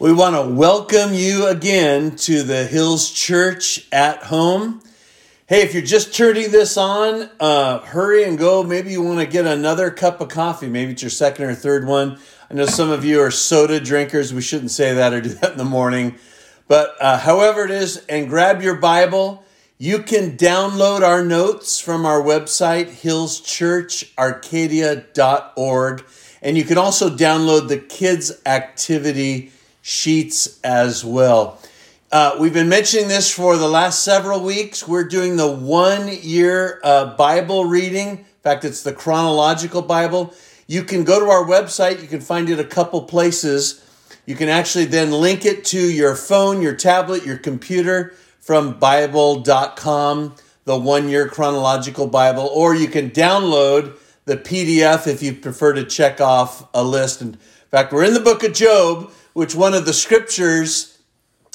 We want to welcome you again to the Hills Church at home. Hey, if you're just turning this on, uh, hurry and go. Maybe you want to get another cup of coffee. Maybe it's your second or third one. I know some of you are soda drinkers. We shouldn't say that or do that in the morning. But uh, however it is, and grab your Bible. You can download our notes from our website, hillschurcharcadia.org. And you can also download the kids' activity sheets as well. Uh, we've been mentioning this for the last several weeks. We're doing the one year uh, Bible reading. In fact, it's the chronological Bible. You can go to our website, you can find it a couple places. You can actually then link it to your phone, your tablet, your computer from Bible.com, the one year chronological Bible, or you can download the PDF if you prefer to check off a list. In fact, we're in the book of Job which one of the scriptures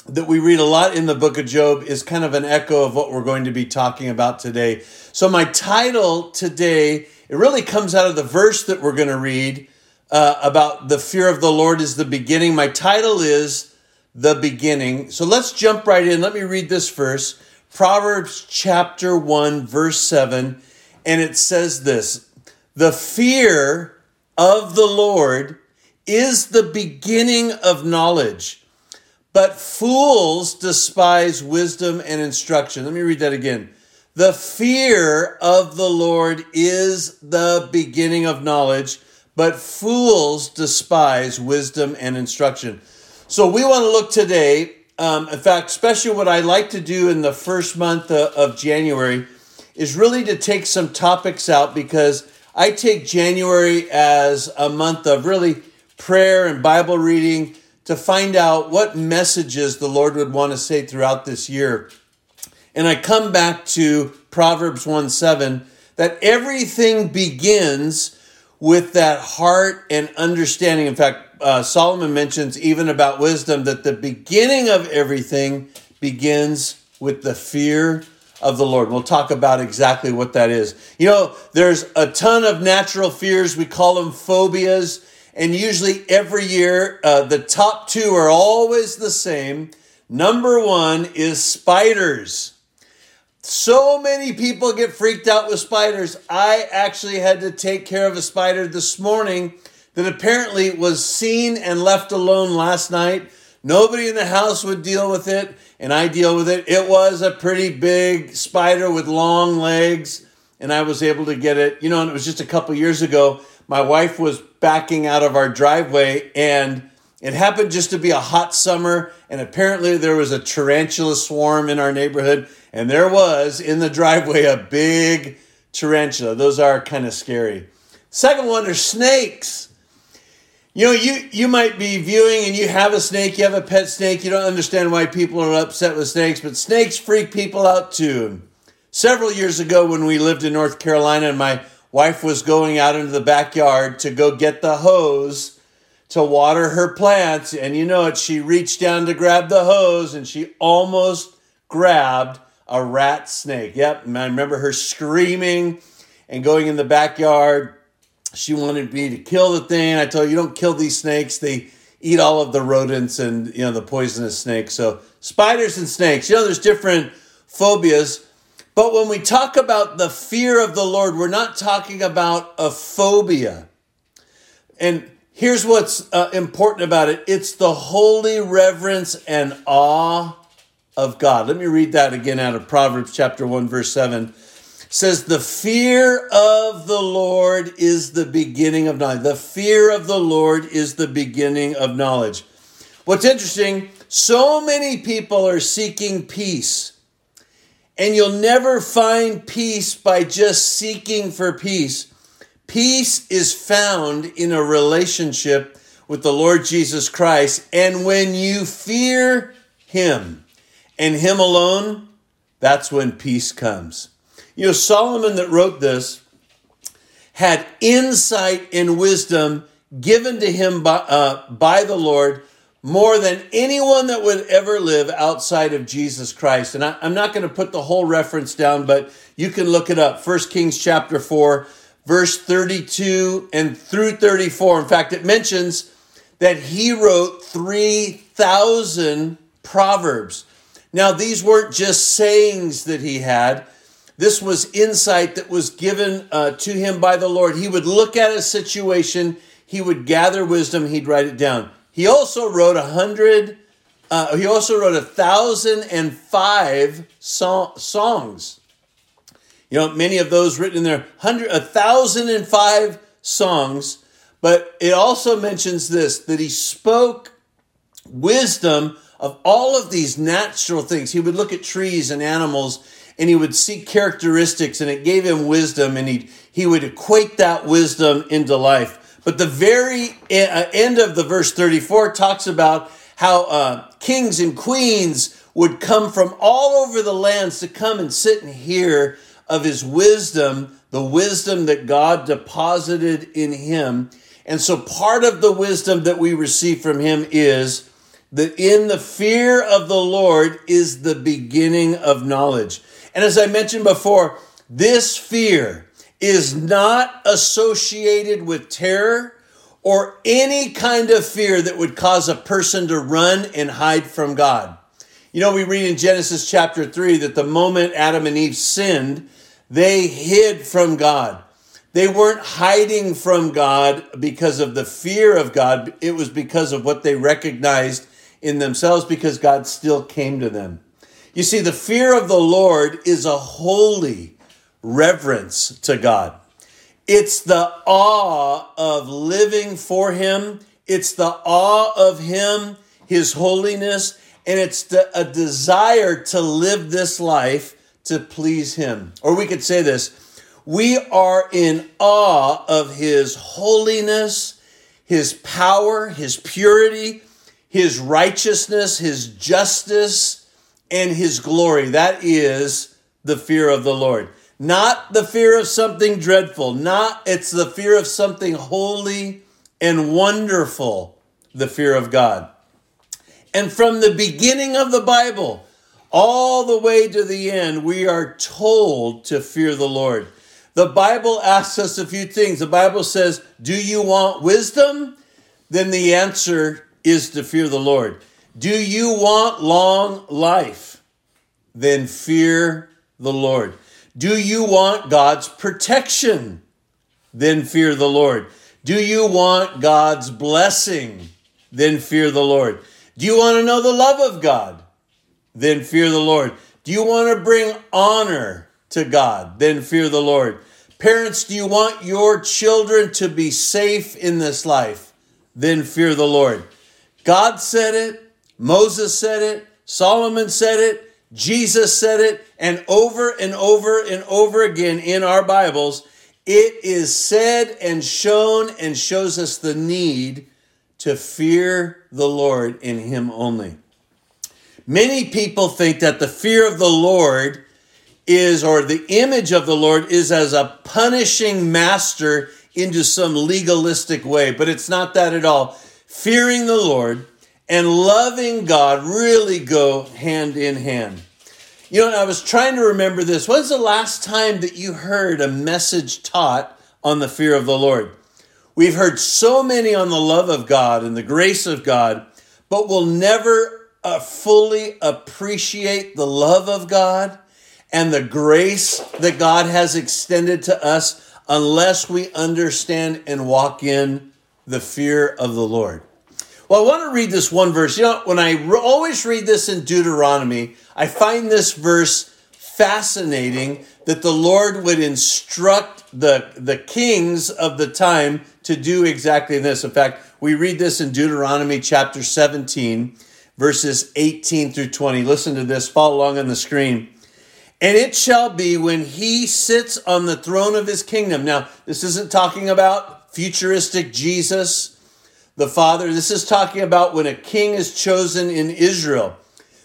that we read a lot in the book of Job is kind of an echo of what we're going to be talking about today. So, my title today, it really comes out of the verse that we're going to read uh, about the fear of the Lord is the beginning. My title is The Beginning. So, let's jump right in. Let me read this verse Proverbs chapter 1, verse 7. And it says this The fear of the Lord is the beginning of knowledge, but fools despise wisdom and instruction. Let me read that again. The fear of the Lord is the beginning of knowledge, but fools despise wisdom and instruction. So we want to look today, um, in fact, especially what I like to do in the first month of January is really to take some topics out because I take January as a month of really prayer and Bible reading to find out what messages the Lord would want to say throughout this year. And I come back to Proverbs 1 7 that everything begins with that heart and understanding. In fact, uh, Solomon mentions even about wisdom that the beginning of everything begins with the fear of the Lord. We'll talk about exactly what that is. You know, there's a ton of natural fears. We call them phobias. And usually every year, uh, the top two are always the same. Number one is spiders. So many people get freaked out with spiders. I actually had to take care of a spider this morning that apparently was seen and left alone last night. Nobody in the house would deal with it, and I deal with it. It was a pretty big spider with long legs, and I was able to get it. You know, and it was just a couple years ago my wife was backing out of our driveway and it happened just to be a hot summer and apparently there was a tarantula swarm in our neighborhood and there was in the driveway a big tarantula. Those are kind of scary. Second one are snakes. You know you you might be viewing and you have a snake you have a pet snake you don't understand why people are upset with snakes but snakes freak people out too. Several years ago when we lived in north carolina and my wife was going out into the backyard to go get the hose to water her plants. And you know it, she reached down to grab the hose and she almost grabbed a rat snake. Yep, and I remember her screaming and going in the backyard. She wanted me to kill the thing. I told her, you don't kill these snakes. They eat all of the rodents and you know the poisonous snakes. So spiders and snakes. You know, there's different phobias. But when we talk about the fear of the Lord, we're not talking about a phobia. And here's what's uh, important about it it's the holy reverence and awe of God. Let me read that again out of Proverbs chapter 1 verse 7. It says the fear of the Lord is the beginning of knowledge. The fear of the Lord is the beginning of knowledge. What's interesting, so many people are seeking peace and you'll never find peace by just seeking for peace. Peace is found in a relationship with the Lord Jesus Christ. And when you fear Him and Him alone, that's when peace comes. You know, Solomon that wrote this had insight and wisdom given to him by, uh, by the Lord more than anyone that would ever live outside of Jesus Christ. And I, am not going to put the whole reference down, but you can look it up. 1 Kings chapter 4, verse 32 and through 34. In fact, it mentions that he wrote 3,000 proverbs. Now, these weren't just sayings that he had. This was insight that was given uh, to him by the Lord. He would look at a situation, he would gather wisdom, he'd write it down. He also wrote a hundred, uh, he also wrote a thousand and five so- songs. You know, many of those written in there, hundred, a thousand and five songs. But it also mentions this that he spoke wisdom of all of these natural things. He would look at trees and animals and he would see characteristics and it gave him wisdom and he he would equate that wisdom into life. But the very uh, end of the verse 34 talks about how uh, kings and queens would come from all over the lands to come and sit and hear of his wisdom, the wisdom that God deposited in him. And so part of the wisdom that we receive from him is that in the fear of the Lord is the beginning of knowledge. And as I mentioned before, this fear is not associated with terror or any kind of fear that would cause a person to run and hide from God. You know, we read in Genesis chapter 3 that the moment Adam and Eve sinned, they hid from God. They weren't hiding from God because of the fear of God. It was because of what they recognized in themselves because God still came to them. You see, the fear of the Lord is a holy reverence to God. It's the awe of living for Him. It's the awe of Him, His holiness, and it's the, a desire to live this life to please Him. Or we could say this we are in awe of His holiness, His power, His purity, His righteousness, His justice, and His glory. That is the fear of the Lord. Not the fear of something dreadful, not it's the fear of something holy and wonderful, the fear of God. And from the beginning of the Bible, all the way to the end, we are told to fear the Lord. The Bible asks us a few things. The Bible says, Do you want wisdom? Then the answer is to fear the Lord. Do you want long life? Then fear the Lord. Do you want God's protection? Then fear the Lord. Do you want God's blessing? Then fear the Lord. Do you want to know the love of God? Then fear the Lord. Do you want to bring honor to God? Then fear the Lord. Parents, do you want your children to be safe in this life? Then fear the Lord. God said it, Moses said it, Solomon said it, Jesus said it, and over and over and over again in our Bibles, it is said and shown and shows us the need to fear the Lord in Him only. Many people think that the fear of the Lord is, or the image of the Lord is as a punishing master into some legalistic way, but it's not that at all. Fearing the Lord and loving God really go hand in hand. You know, I was trying to remember this. When's the last time that you heard a message taught on the fear of the Lord? We've heard so many on the love of God and the grace of God, but we'll never uh, fully appreciate the love of God and the grace that God has extended to us unless we understand and walk in the fear of the Lord. Well, I want to read this one verse. You know, when I re- always read this in Deuteronomy, I find this verse fascinating that the Lord would instruct the, the kings of the time to do exactly this. In fact, we read this in Deuteronomy chapter 17, verses 18 through 20. Listen to this, follow along on the screen. And it shall be when he sits on the throne of his kingdom. Now, this isn't talking about futuristic Jesus the Father. This is talking about when a king is chosen in Israel.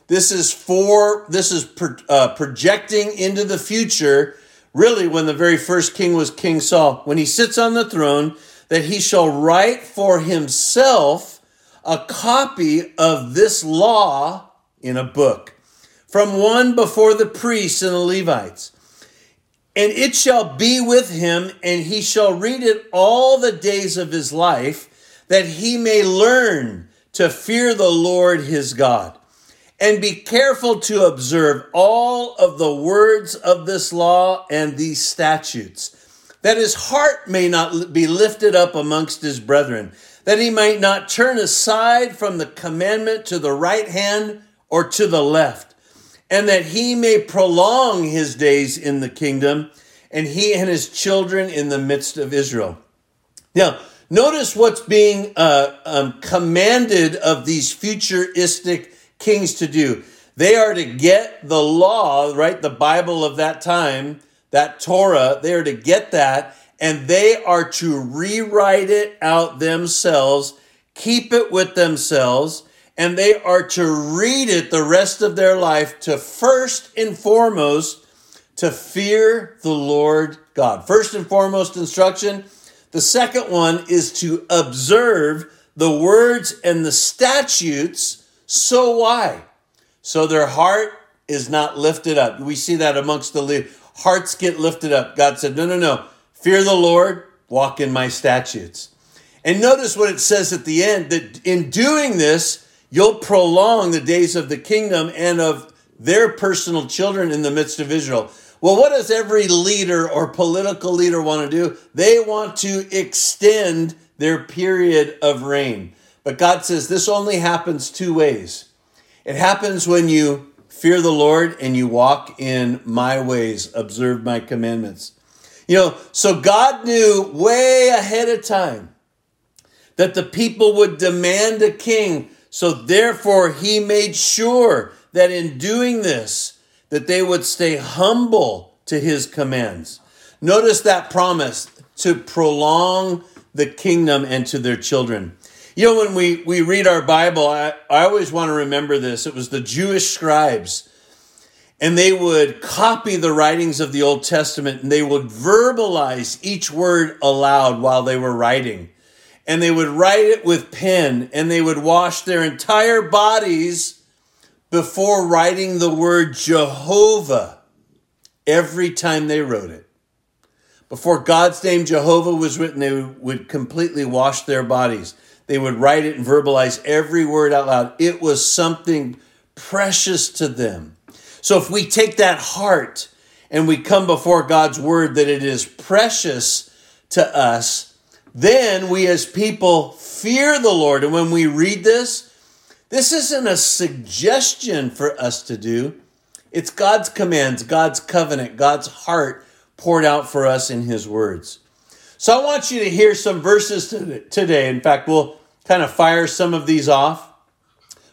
This is for, this is pro, uh, projecting into the future, really, when the very first king was King Saul. When he sits on the throne, that he shall write for himself a copy of this law in a book from one before the priests and the Levites. And it shall be with him, and he shall read it all the days of his life that he may learn to fear the Lord his God and be careful to observe all of the words of this law and these statutes, that his heart may not be lifted up amongst his brethren, that he might not turn aside from the commandment to the right hand or to the left, and that he may prolong his days in the kingdom, and he and his children in the midst of Israel. Now, notice what's being uh, um, commanded of these futuristic kings to do. They are to get the law, right? The Bible of that time, that Torah, they are to get that and they are to rewrite it out themselves, keep it with themselves, and they are to read it the rest of their life to first and foremost to fear the Lord God. First and foremost instruction. The second one is to observe the words and the statutes so why? So their heart is not lifted up. We see that amongst the lead. Hearts get lifted up. God said, No, no, no. Fear the Lord, walk in my statutes. And notice what it says at the end that in doing this, you'll prolong the days of the kingdom and of their personal children in the midst of Israel. Well, what does every leader or political leader want to do? They want to extend their period of reign. But God says this only happens two ways. It happens when you fear the Lord and you walk in my ways, observe my commandments. You know, so God knew way ahead of time that the people would demand a king. So therefore, he made sure that in doing this, that they would stay humble to his commands. Notice that promise to prolong the kingdom and to their children. You know, when we, we read our Bible, I, I always want to remember this. It was the Jewish scribes, and they would copy the writings of the Old Testament and they would verbalize each word aloud while they were writing. And they would write it with pen and they would wash their entire bodies before writing the word Jehovah every time they wrote it. Before God's name Jehovah was written, they would completely wash their bodies. They would write it and verbalize every word out loud. It was something precious to them. So if we take that heart and we come before God's word that it is precious to us, then we as people fear the Lord. And when we read this, this isn't a suggestion for us to do. It's God's commands, God's covenant, God's heart poured out for us in His words. So I want you to hear some verses today. In fact, we'll kind of fire some of these off.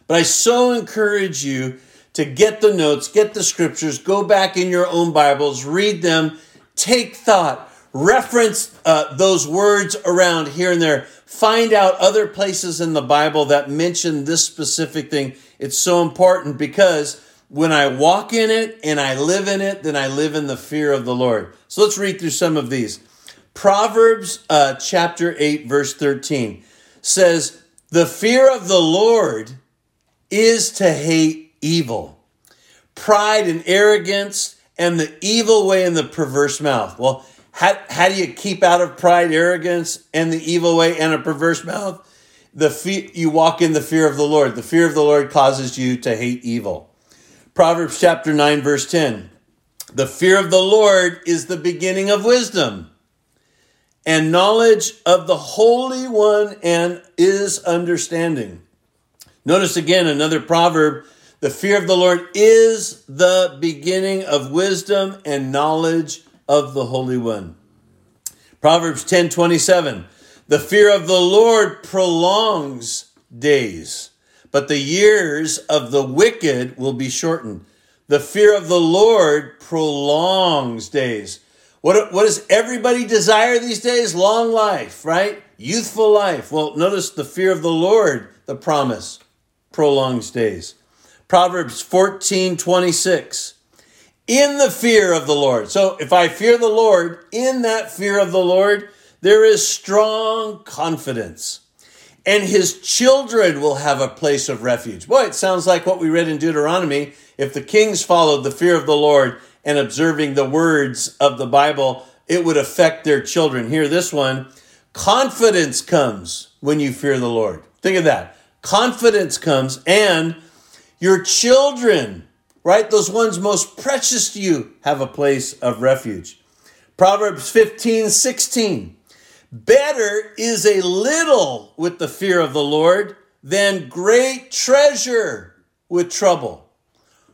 But I so encourage you to get the notes, get the scriptures, go back in your own Bibles, read them, take thought, reference uh, those words around here and there, find out other places in the Bible that mention this specific thing. It's so important because when I walk in it and I live in it, then I live in the fear of the Lord. So let's read through some of these. Proverbs uh, chapter 8, verse 13 says, The fear of the Lord is to hate evil, pride and arrogance, and the evil way and the perverse mouth. Well, how, how do you keep out of pride, arrogance, and the evil way and a perverse mouth? The fe- you walk in the fear of the Lord. The fear of the Lord causes you to hate evil. Proverbs chapter 9, verse 10. The fear of the Lord is the beginning of wisdom and knowledge of the Holy One and is understanding. Notice again another proverb the fear of the Lord is the beginning of wisdom and knowledge of the Holy One. Proverbs 10 27. The fear of the Lord prolongs days, but the years of the wicked will be shortened. The fear of the Lord prolongs days. What, what does everybody desire these days? Long life, right? Youthful life. Well, notice the fear of the Lord, the promise, prolongs days. Proverbs 14 26. In the fear of the Lord. So if I fear the Lord, in that fear of the Lord, there is strong confidence. And his children will have a place of refuge. Boy, it sounds like what we read in Deuteronomy. If the kings followed the fear of the Lord, and observing the words of the Bible, it would affect their children. Here, this one Confidence comes when you fear the Lord. Think of that. Confidence comes, and your children, right? Those ones most precious to you, have a place of refuge. Proverbs 15, 16. Better is a little with the fear of the Lord than great treasure with trouble.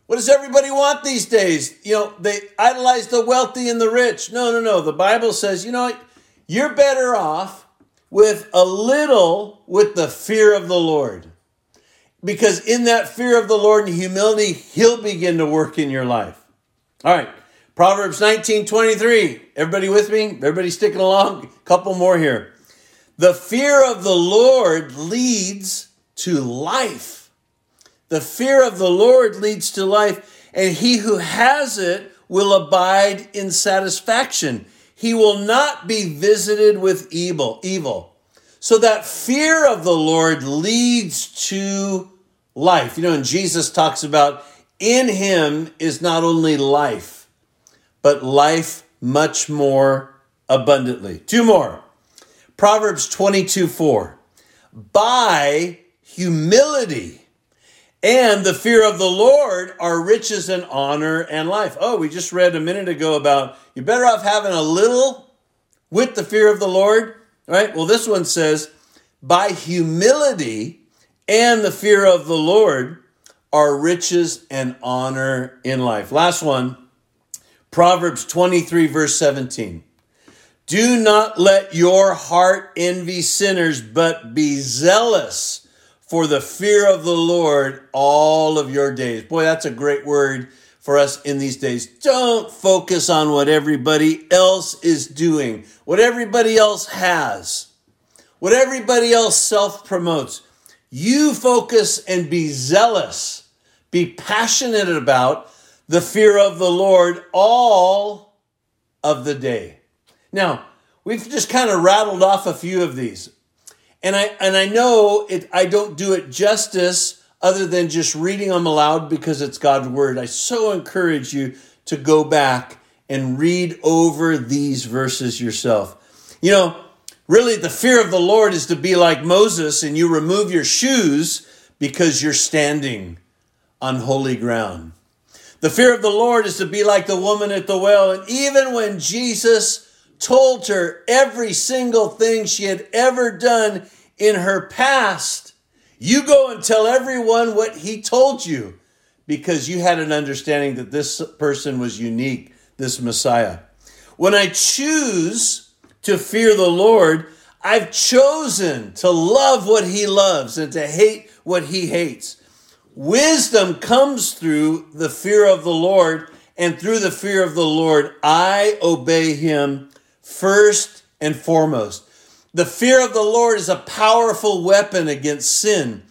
What does everybody want these days? You know, they idolize the wealthy and the rich. No, no, no. The Bible says, you know, you're better off with a little with the fear of the Lord. Because in that fear of the Lord and humility, He'll begin to work in your life. All right. Proverbs 19 23. Everybody with me? Everybody sticking along? A couple more here. The fear of the Lord leads to life the fear of the Lord leads to life, and he who has it will abide in satisfaction. He will not be visited with evil. Evil. So that fear of the Lord leads to life. You know, and Jesus talks about in him is not only life, but life much more abundantly. Two more. Proverbs 22 4. By humility, and the fear of the Lord are riches and honor and life. Oh, we just read a minute ago about you're better off having a little with the fear of the Lord, right? Well, this one says, by humility and the fear of the Lord are riches and honor in life. Last one, Proverbs 23, verse 17. Do not let your heart envy sinners, but be zealous for the fear of the Lord all of your days. Boy, that's a great word for us in these days. Don't focus on what everybody else is doing, what everybody else has, what everybody else self promotes. You focus and be zealous, be passionate about the fear of the Lord all of the day. Now, we've just kind of rattled off a few of these. And I and I know it I don't do it justice other than just reading them aloud because it's God's word. I so encourage you to go back and read over these verses yourself. You know, really the fear of the Lord is to be like Moses and you remove your shoes because you're standing on holy ground. The fear of the Lord is to be like the woman at the well. And even when Jesus told her every single thing she had ever done in her past. You go and tell everyone what he told you because you had an understanding that this person was unique, this Messiah. When I choose to fear the Lord, I've chosen to love what he loves and to hate what he hates. Wisdom comes through the fear of the Lord, and through the fear of the Lord, I obey him first and foremost. The fear of the Lord is a powerful weapon against sin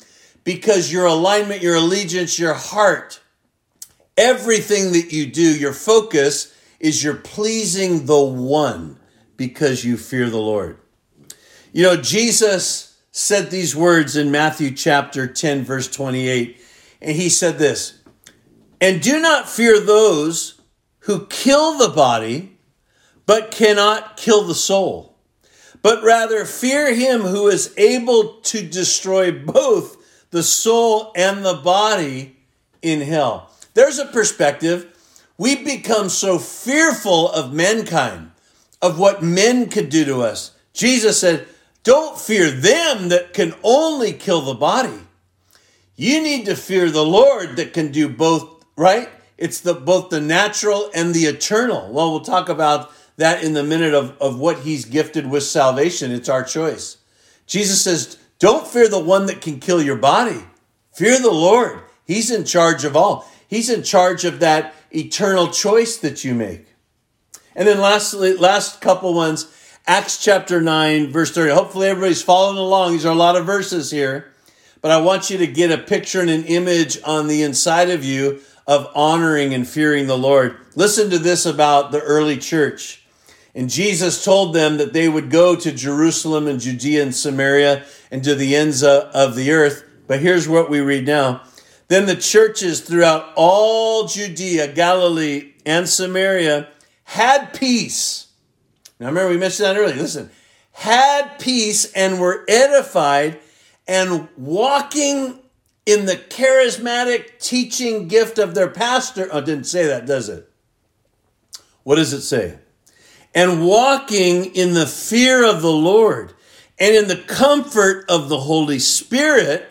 because your alignment, your allegiance, your heart, everything that you do, your focus is you're pleasing the one because you fear the Lord. You know, Jesus said these words in Matthew chapter 10, verse 28, and he said this And do not fear those who kill the body but cannot kill the soul, but rather fear him who is able to destroy both the soul and the body in hell. There's a perspective. We become so fearful of mankind, of what men could do to us. Jesus said, Don't fear them that can only kill the body. You need to fear the Lord that can do both, right? It's the both the natural and the eternal. Well, we'll talk about that in the minute of, of what he's gifted with salvation. It's our choice. Jesus says, Don't fear the one that can kill your body. Fear the Lord. He's in charge of all. He's in charge of that eternal choice that you make. And then lastly, last couple ones, Acts chapter 9, verse 30. Hopefully everybody's following along. These are a lot of verses here. But I want you to get a picture and an image on the inside of you of honoring and fearing the Lord. Listen to this about the early church. And Jesus told them that they would go to Jerusalem and Judea and Samaria and to the ends of the earth. But here's what we read now. Then the churches throughout all Judea, Galilee, and Samaria had peace. Now remember, we mentioned that earlier. Listen, had peace and were edified and walking in the charismatic teaching gift of their pastor. Oh, didn't say that, does it? What does it say? And walking in the fear of the Lord and in the comfort of the Holy Spirit,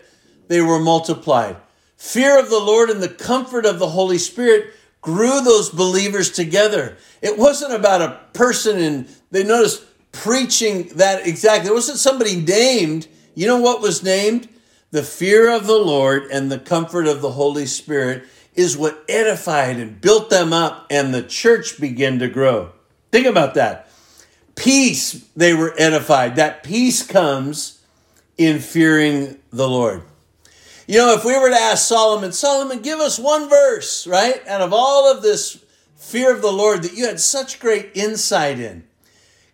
they were multiplied. Fear of the Lord and the comfort of the Holy Spirit grew those believers together. It wasn't about a person and they noticed preaching that exactly. It wasn't somebody named. You know what was named? The fear of the Lord and the comfort of the Holy Spirit is what edified and built them up, and the church began to grow. Think about that. Peace, they were edified. That peace comes in fearing the Lord. You know, if we were to ask Solomon, Solomon, give us one verse, right? Out of all of this fear of the Lord that you had such great insight in,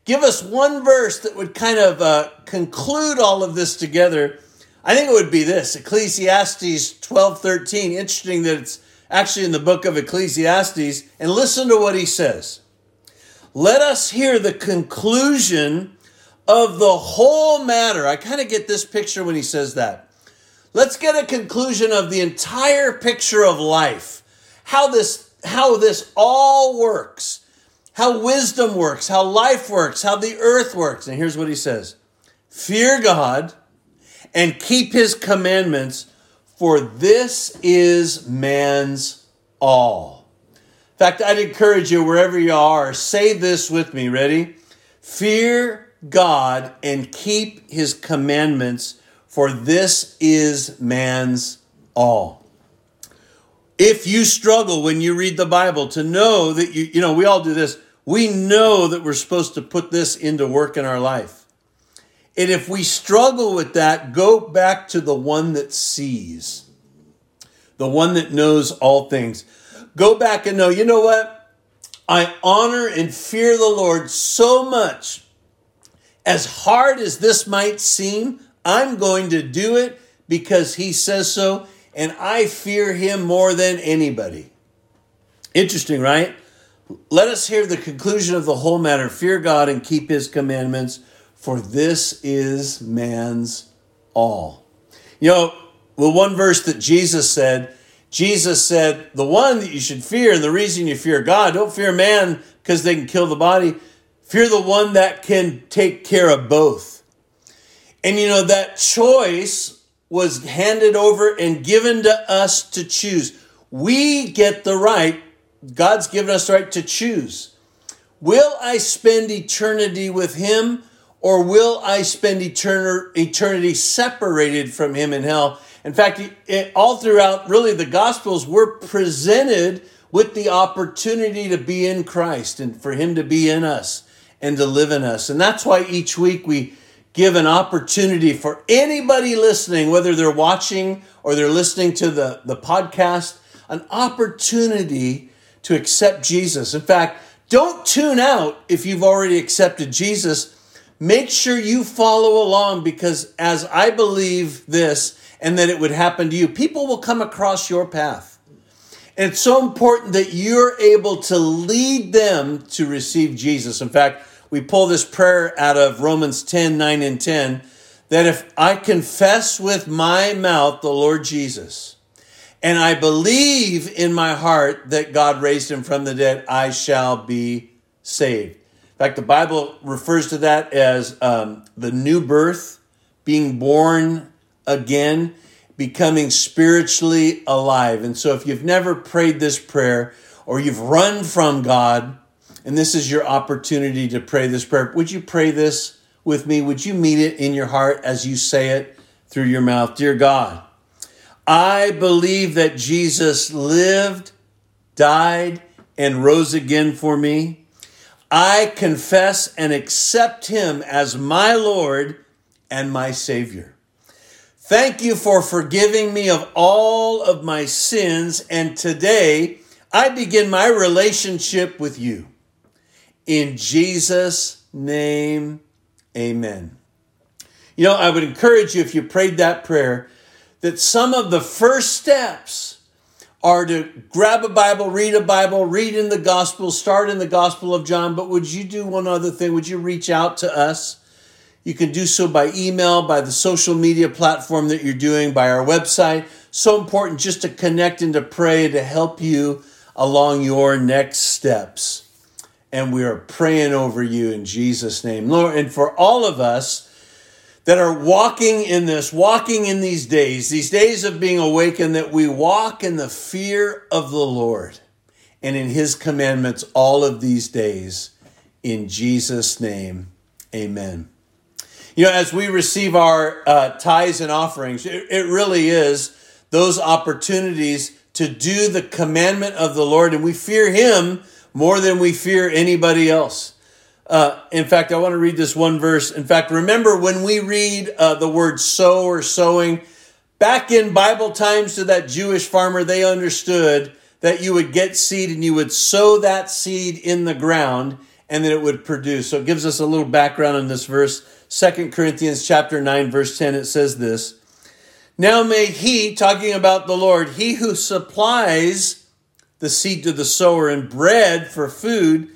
give us one verse that would kind of uh, conclude all of this together. I think it would be this Ecclesiastes 12 13. Interesting that it's actually in the book of Ecclesiastes. And listen to what he says. Let us hear the conclusion of the whole matter. I kind of get this picture when he says that. Let's get a conclusion of the entire picture of life. How this how this all works. How wisdom works, how life works, how the earth works. And here's what he says. Fear God and keep his commandments, for this is man's all. Fact, I'd encourage you wherever you are, say this with me. Ready? Fear God and keep his commandments, for this is man's all. If you struggle when you read the Bible to know that you, you know, we all do this, we know that we're supposed to put this into work in our life. And if we struggle with that, go back to the one that sees, the one that knows all things. Go back and know, you know what? I honor and fear the Lord so much. As hard as this might seem, I'm going to do it because he says so, and I fear him more than anybody. Interesting, right? Let us hear the conclusion of the whole matter. Fear God and keep his commandments, for this is man's all. You know, the one verse that Jesus said, Jesus said, the one that you should fear, and the reason you fear God, don't fear man because they can kill the body. Fear the one that can take care of both. And you know, that choice was handed over and given to us to choose. We get the right, God's given us the right to choose. Will I spend eternity with Him or will I spend eternity separated from Him in hell? In fact, all throughout really the Gospels, we're presented with the opportunity to be in Christ and for Him to be in us and to live in us. And that's why each week we give an opportunity for anybody listening, whether they're watching or they're listening to the, the podcast, an opportunity to accept Jesus. In fact, don't tune out if you've already accepted Jesus. Make sure you follow along because as I believe this and that it would happen to you, people will come across your path. And it's so important that you're able to lead them to receive Jesus. In fact, we pull this prayer out of Romans 10 9 and 10 that if I confess with my mouth the Lord Jesus and I believe in my heart that God raised him from the dead, I shall be saved. In fact, the Bible refers to that as um, the new birth, being born again, becoming spiritually alive. And so, if you've never prayed this prayer or you've run from God, and this is your opportunity to pray this prayer. Would you pray this with me? Would you mean it in your heart as you say it through your mouth? Dear God, I believe that Jesus lived, died, and rose again for me. I confess and accept him as my Lord and my Savior. Thank you for forgiving me of all of my sins, and today I begin my relationship with you. In Jesus' name, amen. You know, I would encourage you, if you prayed that prayer, that some of the first steps are to grab a Bible, read a Bible, read in the Gospel, start in the Gospel of John. But would you do one other thing? Would you reach out to us? You can do so by email, by the social media platform that you're doing, by our website. So important just to connect and to pray to help you along your next steps. And we are praying over you in Jesus' name. Lord, and for all of us that are walking in this, walking in these days, these days of being awakened, that we walk in the fear of the Lord and in his commandments all of these days. In Jesus' name, amen. You know, as we receive our uh, tithes and offerings, it, it really is those opportunities to do the commandment of the Lord, and we fear Him more than we fear anybody else. Uh, in fact, I want to read this one verse. In fact, remember when we read uh, the word sow or sowing, back in Bible times to that Jewish farmer, they understood that you would get seed and you would sow that seed in the ground and that it would produce. So it gives us a little background on this verse. Second Corinthians chapter 9 verse 10 it says this. Now may he talking about the Lord, he who supplies the seed to the sower and bread for food,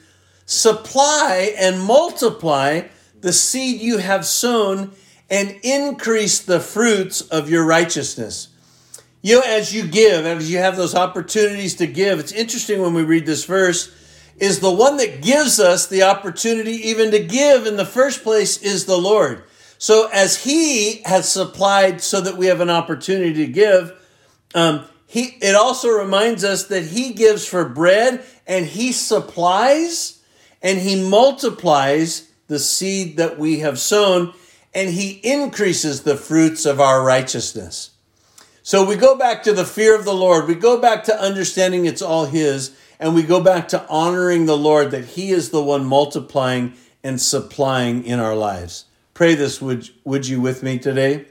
supply and multiply the seed you have sown and increase the fruits of your righteousness. You know, as you give, as you have those opportunities to give, it's interesting when we read this verse is the one that gives us the opportunity even to give in the first place is the Lord. So as He has supplied so that we have an opportunity to give, um, he it also reminds us that He gives for bread and He supplies and He multiplies the seed that we have sown and He increases the fruits of our righteousness. So we go back to the fear of the Lord. We go back to understanding it's all His and we go back to honoring the Lord that He is the one multiplying and supplying in our lives. Pray this, would, would you, with me today?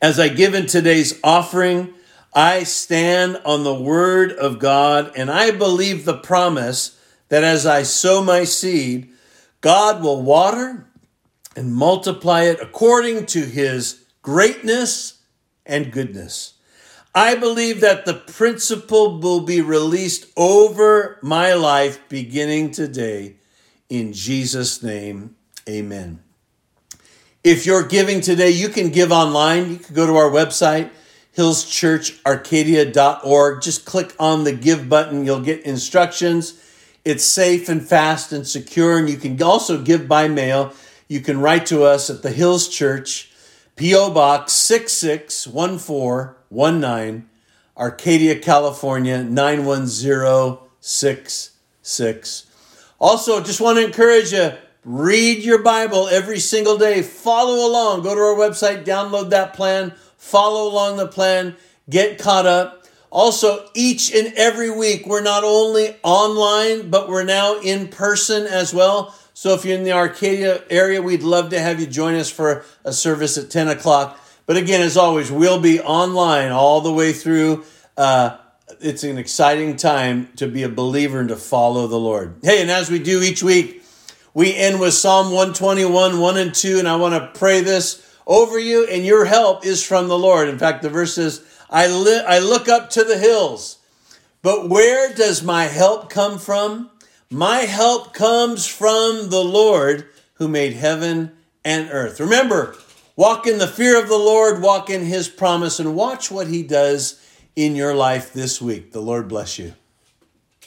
As I give in today's offering, I stand on the word of God and I believe the promise that as I sow my seed, God will water and multiply it according to his greatness and goodness. I believe that the principle will be released over my life beginning today. In Jesus' name, amen. If you're giving today, you can give online. You can go to our website, hillschurcharcadia.org. Just click on the give button. You'll get instructions. It's safe and fast and secure. And you can also give by mail. You can write to us at the Hills Church, P.O. Box 661419, Arcadia, California 91066. Also, just want to encourage you read your Bible every single day. Follow along. Go to our website, download that plan, follow along the plan, get caught up. Also, each and every week, we're not only online, but we're now in person as well. So if you're in the Arcadia area, we'd love to have you join us for a service at 10 o'clock. But again, as always, we'll be online all the way through. Uh, it's an exciting time to be a believer and to follow the Lord. Hey, and as we do each week, we end with Psalm 121, 1 and 2, and I want to pray this over you, and your help is from the Lord. In fact, the verse says, I, li- I look up to the hills, but where does my help come from? My help comes from the Lord who made heaven and earth. Remember, walk in the fear of the Lord, walk in his promise, and watch what he does in your life this week. The Lord bless you.